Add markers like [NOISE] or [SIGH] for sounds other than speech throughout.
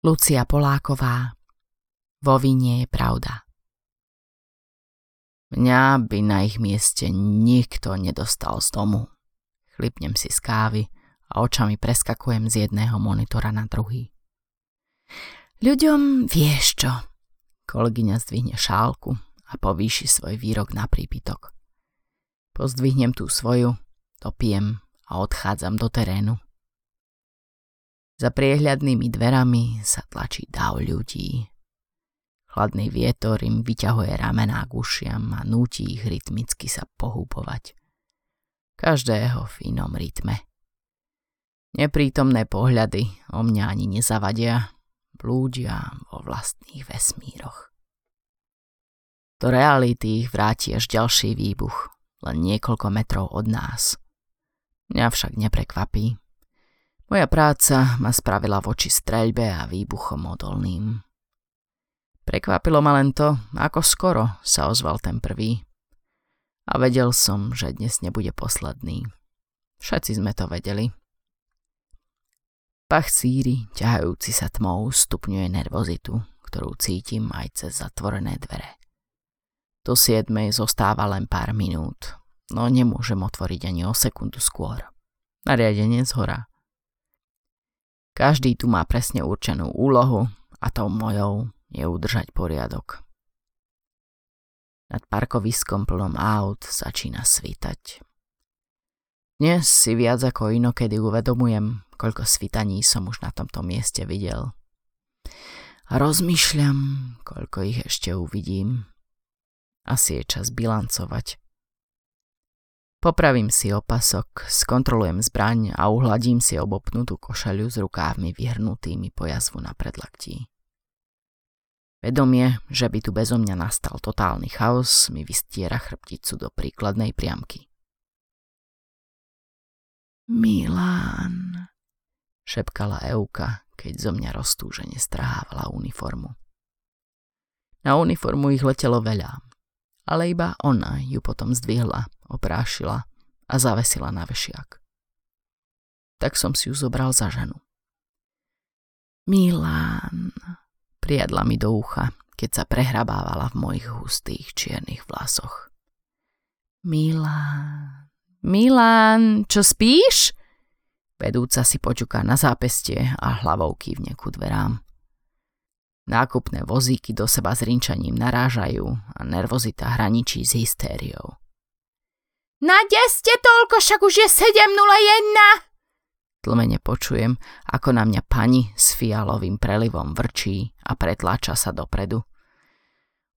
Lucia Poláková Vo vine je pravda. Mňa by na ich mieste nikto nedostal z domu. Chlipnem si z kávy a očami preskakujem z jedného monitora na druhý. Ľuďom vieš čo? Kolegyňa zdvihne šálku a povýši svoj výrok na prípitok. Pozdvihnem tú svoju, dopijem a odchádzam do terénu. Za priehľadnými dverami sa tlačí dáv ľudí. Chladný vietor im vyťahuje ramená k ušiam a núti ich rytmicky sa pohúpovať. Každého v inom rytme. Neprítomné pohľady o mňa ani nezavadia, blúdia vo vlastných vesmíroch. Do reality ich vráti až ďalší výbuch, len niekoľko metrov od nás. Mňa však neprekvapí. Moja práca ma spravila voči streľbe a výbuchom odolným. Prekvapilo ma len to, ako skoro sa ozval ten prvý. A vedel som, že dnes nebude posledný. Všetci sme to vedeli. Pach síry, ťahajúci sa tmou, stupňuje nervozitu, ktorú cítim aj cez zatvorené dvere. Do siedmej zostáva len pár minút, no nemôžem otvoriť ani o sekundu skôr. Nariadenie z hora. Každý tu má presne určenú úlohu a tou mojou je udržať poriadok. Nad parkoviskom plnom aut začína svítať. Dnes si viac ako inokedy uvedomujem, koľko svitaní som už na tomto mieste videl. Rozmýšľam, koľko ich ešte uvidím. Asi je čas bilancovať. Popravím si opasok, skontrolujem zbraň a uhladím si obopnutú košaľu s rukávmi vyhrnutými po jazvu na predlaktí. Vedomie, že by tu bezo mňa nastal totálny chaos, mi vystiera chrbticu do príkladnej priamky. Milan, šepkala Euka, keď zo mňa roztúžene strhávala uniformu. Na uniformu ich letelo veľa, ale iba ona ju potom zdvihla, oprášila a zavesila na vešiak. Tak som si ju zobral za ženu. Milan, priadla mi do ucha, keď sa prehrabávala v mojich hustých čiernych vlasoch. Milan, Milan, čo spíš? Vedúca si počuká na zápestie a hlavou kývne ku dverám. Nákupné vozíky do seba s rinčaním narážajú a nervozita hraničí s hystériou. Nadeste toľko, však už je 7.01! Tlmene počujem, ako na mňa pani s fialovým prelivom vrčí a pretláča sa dopredu.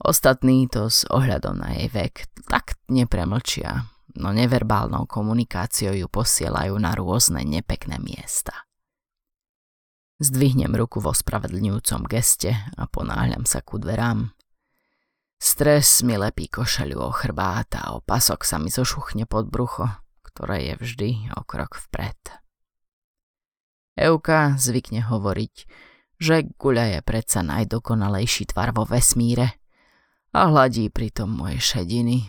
Ostatní to s ohľadom na jej vek tak nepremlčia, no neverbálnou komunikáciou ju posielajú na rôzne nepekné miesta. Zdvihnem ruku vo spravedlňujúcom geste a ponáhľam sa ku dverám. Stres mi lepí košelu o chrbát a opasok sa mi zošuchne pod brucho, ktoré je vždy o krok vpred. Euka zvykne hovoriť, že guľa je predsa najdokonalejší tvar vo vesmíre a hladí pritom moje šediny.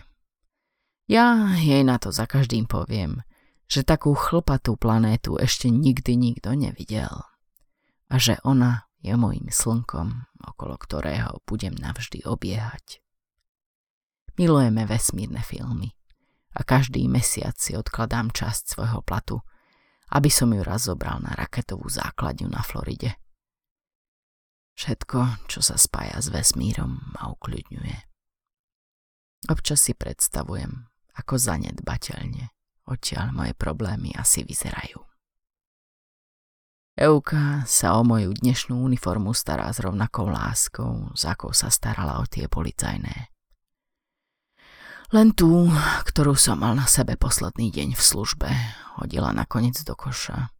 Ja jej na to za každým poviem, že takú chlpatú planétu ešte nikdy nikto nevidel a že ona je mojim slnkom, okolo ktorého budem navždy obiehať. Milujeme vesmírne filmy a každý mesiac si odkladám časť svojho platu – aby som ju raz zobral na raketovú základňu na Floride. Všetko, čo sa spája s vesmírom, ma ukľudňuje. Občas si predstavujem, ako zanedbateľne odtiaľ moje problémy asi vyzerajú. Euka sa o moju dnešnú uniformu stará s rovnakou láskou, s akou sa starala o tie policajné. Len tú, ktorú som mal na sebe posledný deň v službe, hodila nakoniec do koša.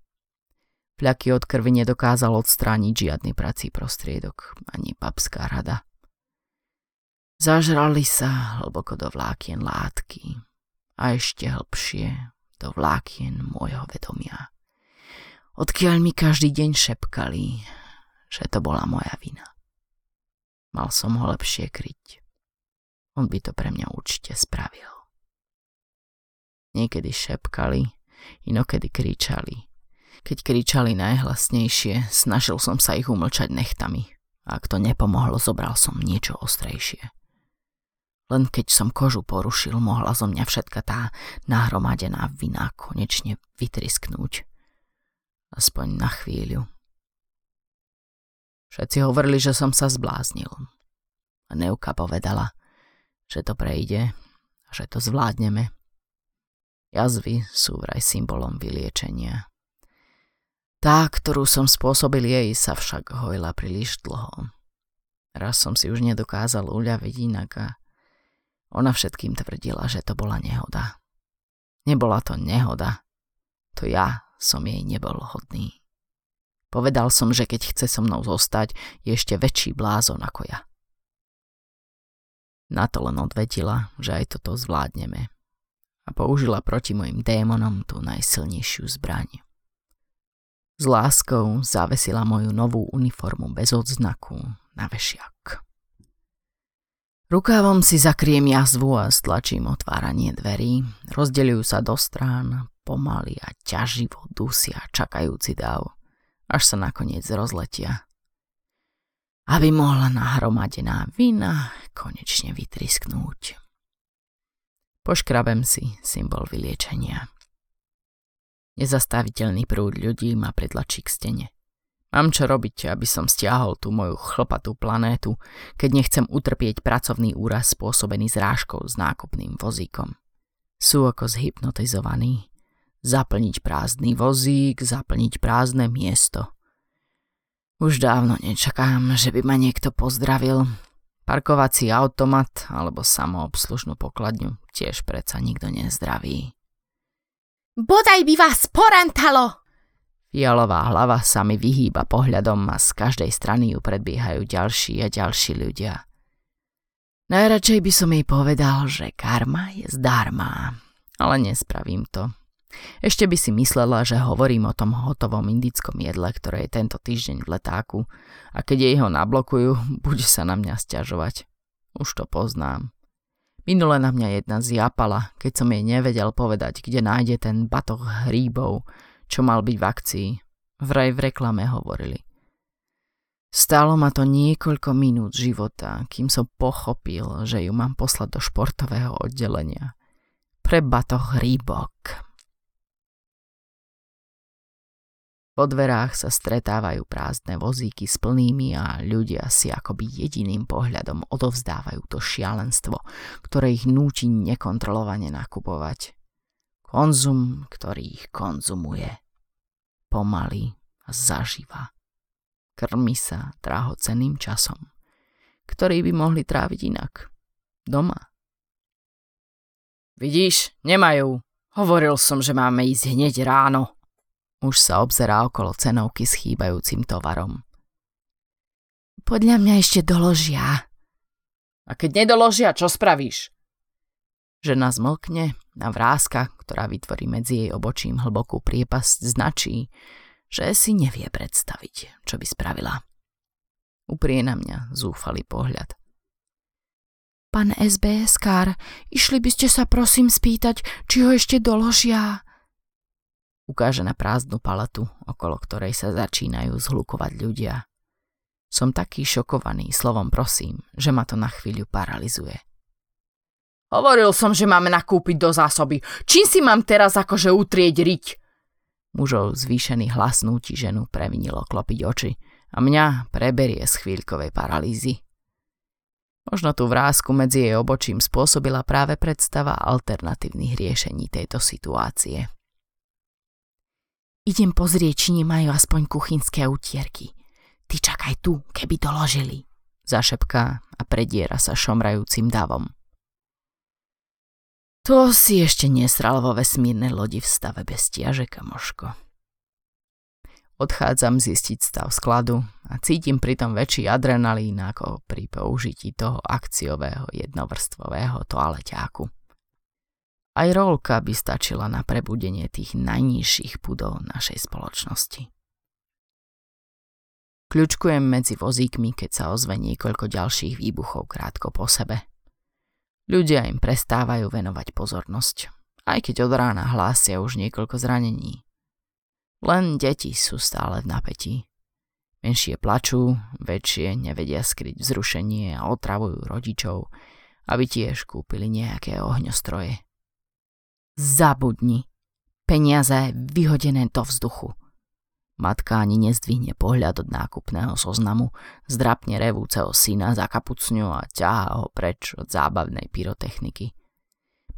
Fľaky od krvi nedokázal odstrániť žiadny prací prostriedok, ani papská rada. Zažrali sa hlboko do vlákien látky a ešte hlbšie do vlákien môjho vedomia. Odkiaľ mi každý deň šepkali, že to bola moja vina. Mal som ho lepšie kryť. On by to pre mňa určite spravil. Niekedy šepkali, inokedy kričali. Keď kričali najhlasnejšie, snažil som sa ich umlčať nechtami. Ak to nepomohlo, zobral som niečo ostrejšie. Len keď som kožu porušil, mohla zo mňa všetka tá nahromadená vina konečne vytrisknúť. Aspoň na chvíľu. Všetci hovorili, že som sa zbláznil. A Neuka povedala, že to prejde a že to zvládneme. Jazvy sú vraj symbolom vyliečenia. Tá, ktorú som spôsobil jej, sa však hojila príliš dlho. Raz som si už nedokázal uľaviť inak a ona všetkým tvrdila, že to bola nehoda. Nebola to nehoda. To ja som jej nebol hodný. Povedal som, že keď chce so mnou zostať, je ešte väčší blázon ako ja. Na to len odvetila, že aj toto zvládneme. A použila proti mojim démonom tú najsilnejšiu zbraň. S láskou zavesila moju novú uniformu bez odznaku na vešiak. Rukávom si zakriem jazvu a stlačím otváranie dverí. Rozdeľujú sa do strán, pomaly a ťaživo dusia čakajúci dav, až sa nakoniec rozletia. Aby mohla nahromadená vina konečne vytrisknúť. Poškrabem si symbol vyliečenia. Nezastaviteľný prúd ľudí ma pritlačí k stene. Mám čo robiť, aby som stiahol tú moju chlpatú planétu, keď nechcem utrpieť pracovný úraz spôsobený zrážkou s nákupným vozíkom. Sú ako zhypnotizovaní. Zaplniť prázdny vozík, zaplniť prázdne miesto. Už dávno nečakám, že by ma niekto pozdravil. Parkovací automat alebo samoobslužnú pokladňu tiež predsa nikto nezdraví. Bodaj by vás porantalo! Fialová hlava sa mi vyhýba pohľadom a z každej strany ju predbiehajú ďalší a ďalší ľudia. Najradšej by som jej povedal, že karma je zdarma, ale nespravím to. Ešte by si myslela, že hovorím o tom hotovom indickom jedle, ktoré je tento týždeň v letáku a keď jej ho nablokujú, [LAUGHS] bude sa na mňa stiažovať. Už to poznám. Minule na mňa jedna zjapala, keď som jej nevedel povedať, kde nájde ten batoh hríbov, čo mal byť v akcii. Vraj v reklame hovorili. Stálo ma to niekoľko minút života, kým som pochopil, že ju mám poslať do športového oddelenia. Pre batoh rýbok. Po dverách sa stretávajú prázdne vozíky s plnými a ľudia si akoby jediným pohľadom odovzdávajú to šialenstvo, ktoré ich núti nekontrolovane nakupovať. Konzum, ktorý ich konzumuje pomaly a zaživa. Krmi sa drahocenným časom, ktorý by mohli tráviť inak. Doma. Vidíš, nemajú. Hovoril som, že máme ísť hneď ráno. Už sa obzerá okolo cenovky s chýbajúcim tovarom. Podľa mňa ešte doložia. A keď nedoložia, čo spravíš? Žena zmlkne a vrázka, ktorá vytvorí medzi jej obočím hlbokú priepasť, značí, že si nevie predstaviť, čo by spravila. Uprie na mňa zúfalý pohľad. Pán SBS kár, išli by ste sa prosím spýtať, či ho ešte doložia. Ukáže na prázdnu palatu, okolo ktorej sa začínajú zhlukovať ľudia. Som taký šokovaný slovom prosím, že ma to na chvíľu paralizuje. Hovoril som, že máme nakúpiť do zásoby. Čím si mám teraz akože utrieť riť? Mužov zvýšený hlas núti ženu previnilo klopiť oči a mňa preberie z chvíľkovej paralýzy. Možno tú vrázku medzi jej obočím spôsobila práve predstava alternatívnych riešení tejto situácie. Idem pozrieť, či nemajú aspoň kuchynské utierky. Ty čakaj tu, keby doložili. Zašepká a prediera sa šomrajúcim davom. To si ešte nesral vo vesmírnej lodi v stave bez stiaže, kamoško. Odchádzam zistiť stav skladu a cítim pritom väčší adrenalín ako pri použití toho akciového jednovrstvového toaleťáku. Aj rolka by stačila na prebudenie tých najnižších pudov našej spoločnosti. Kľučkujem medzi vozíkmi, keď sa ozve niekoľko ďalších výbuchov krátko po sebe – Ľudia im prestávajú venovať pozornosť, aj keď od rána hlásia už niekoľko zranení. Len deti sú stále v napätí. Menšie plačú, väčšie nevedia skryť vzrušenie a otravujú rodičov, aby tiež kúpili nejaké ohňostroje. Zabudni. Peniaze vyhodené do vzduchu. Matka ani nezdvihne pohľad od nákupného zoznamu, zdrapne revúceho syna za kapucňu a ťahá ho preč od zábavnej pyrotechniky.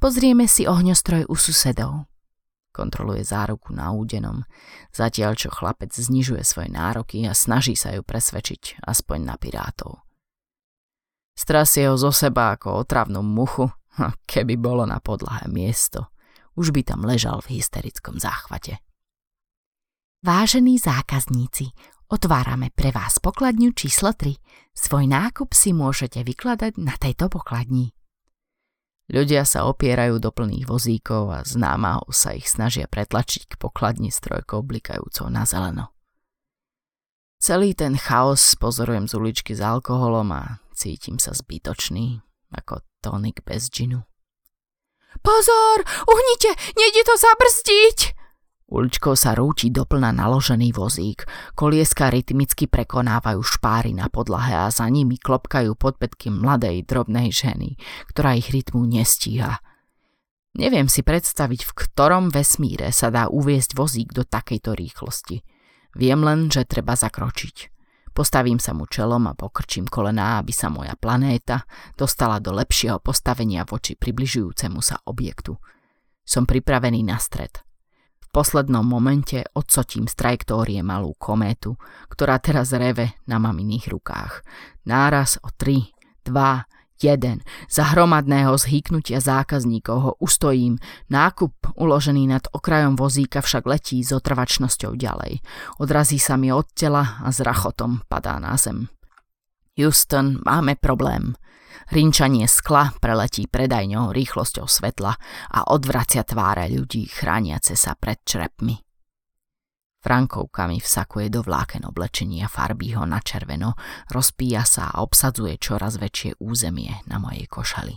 Pozrieme si ohňostroj u susedov. Kontroluje záruku na údenom, zatiaľ čo chlapec znižuje svoje nároky a snaží sa ju presvedčiť aspoň na pirátov. Strasie ho zo seba ako otravnú muchu, keby bolo na podlahe miesto, už by tam ležal v hysterickom záchvate. Vážení zákazníci, otvárame pre vás pokladňu číslo 3. Svoj nákup si môžete vykladať na tejto pokladni. Ľudia sa opierajú do plných vozíkov a z námahou sa ich snažia pretlačiť k pokladni s trojkou blikajúcou na zeleno. Celý ten chaos pozorujem z uličky s alkoholom a cítim sa zbytočný, ako tonik bez džinu. Pozor, uhnite, nejde to zabrzdiť! Uličkou sa rúti doplna naložený vozík, kolieska rytmicky prekonávajú špáry na podlahe a za nimi klopkajú podpätky mladej, drobnej ženy, ktorá ich rytmu nestíha. Neviem si predstaviť, v ktorom vesmíre sa dá uviesť vozík do takejto rýchlosti. Viem len, že treba zakročiť. Postavím sa mu čelom a pokrčím kolená, aby sa moja planéta dostala do lepšieho postavenia voči približujúcemu sa objektu. Som pripravený na stred – poslednom momente odsotím z trajektórie malú kométu, ktorá teraz reve na maminých rukách. Náraz o 3, 2, 1. Za hromadného zhýknutia zákazníkov ho ustojím. Nákup uložený nad okrajom vozíka však letí s otrvačnosťou ďalej. Odrazí sa mi od tela a s rachotom padá na zem. Houston, máme problém. Rinčanie skla preletí predajňou rýchlosťou svetla a odvracia tváre ľudí chrániace sa pred črepmi. Frankovkami vsakuje do vláken oblečenia farbí ho na červeno, rozpíja sa a obsadzuje čoraz väčšie územie na mojej košali.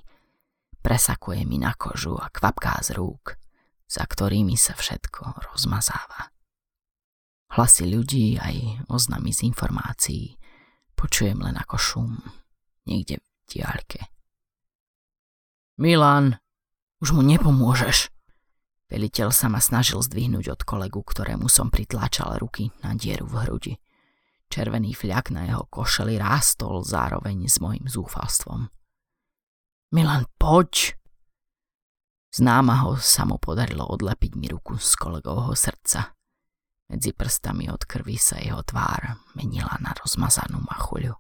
Presakuje mi na kožu a kvapká z rúk, za ktorými sa všetko rozmazáva. Hlasy ľudí aj oznamy z informácií počujem len ako šum, niekde diaľke. Milan, už mu nepomôžeš. Veliteľ sa ma snažil zdvihnúť od kolegu, ktorému som pritláčal ruky na dieru v hrudi. Červený fľak na jeho košeli rástol zároveň s mojim zúfalstvom. Milan, poď! Z námaho sa mu podarilo odlepiť mi ruku z kolegovho srdca. Medzi prstami od krvi sa jeho tvár menila na rozmazanú machuľu.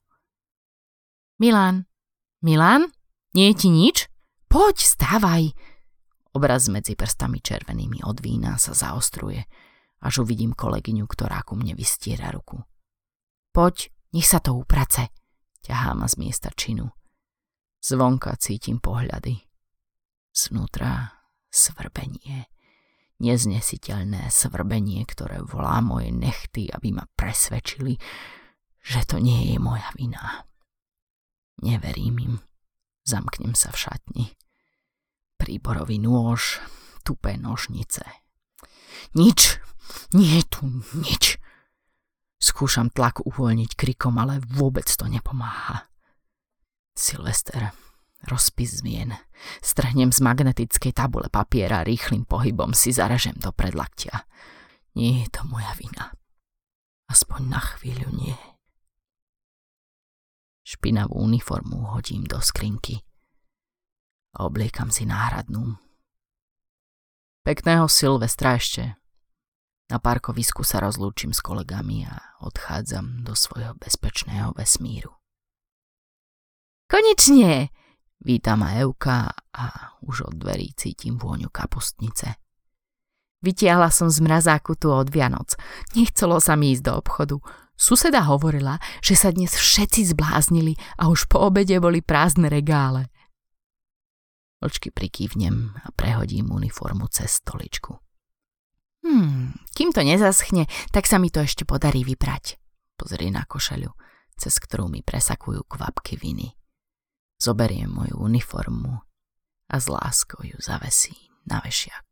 Milan, Milan? Nie je ti nič? Poď, stávaj! Obraz medzi prstami červenými od vína sa zaostruje, až uvidím kolegyňu, ktorá ku mne vystiera ruku. Poď, nech sa to uprace. Ťahá ma z miesta činu. Zvonka cítim pohľady. Znútra svrbenie. Neznesiteľné svrbenie, ktoré volá moje nechty, aby ma presvedčili, že to nie je moja vina. Neverím im. Zamknem sa v šatni. Príborový nôž, tupé nožnice. Nič, nie je tu nič. Skúšam tlak uvoľniť krikom, ale vôbec to nepomáha. Silvester, rozpis zmien. Strhnem z magnetickej tabule papiera rýchlým pohybom si zaražem do predlaktia. Nie je to moja vina. Aspoň na chvíľu nie. Špinavú uniformu hodím do skrinky a obliekam si náhradnú. Pekného Silvestra ešte. Na parkovisku sa rozlúčim s kolegami a odchádzam do svojho bezpečného vesmíru. Konečne! Víta ma Euka a už od dverí cítim vôňu kapustnice. Vytiahla som z mrazáku tu od Vianoc. Nechcelo sa mi ísť do obchodu. Suseda hovorila, že sa dnes všetci zbláznili a už po obede boli prázdne regále. Očky prikývnem a prehodím uniformu cez stoličku. Hmm, kým to nezaschne, tak sa mi to ešte podarí vyprať. Pozrie na košeľu, cez ktorú mi presakujú kvapky viny. Zoberiem moju uniformu a s láskou ju zavesím na vešiak.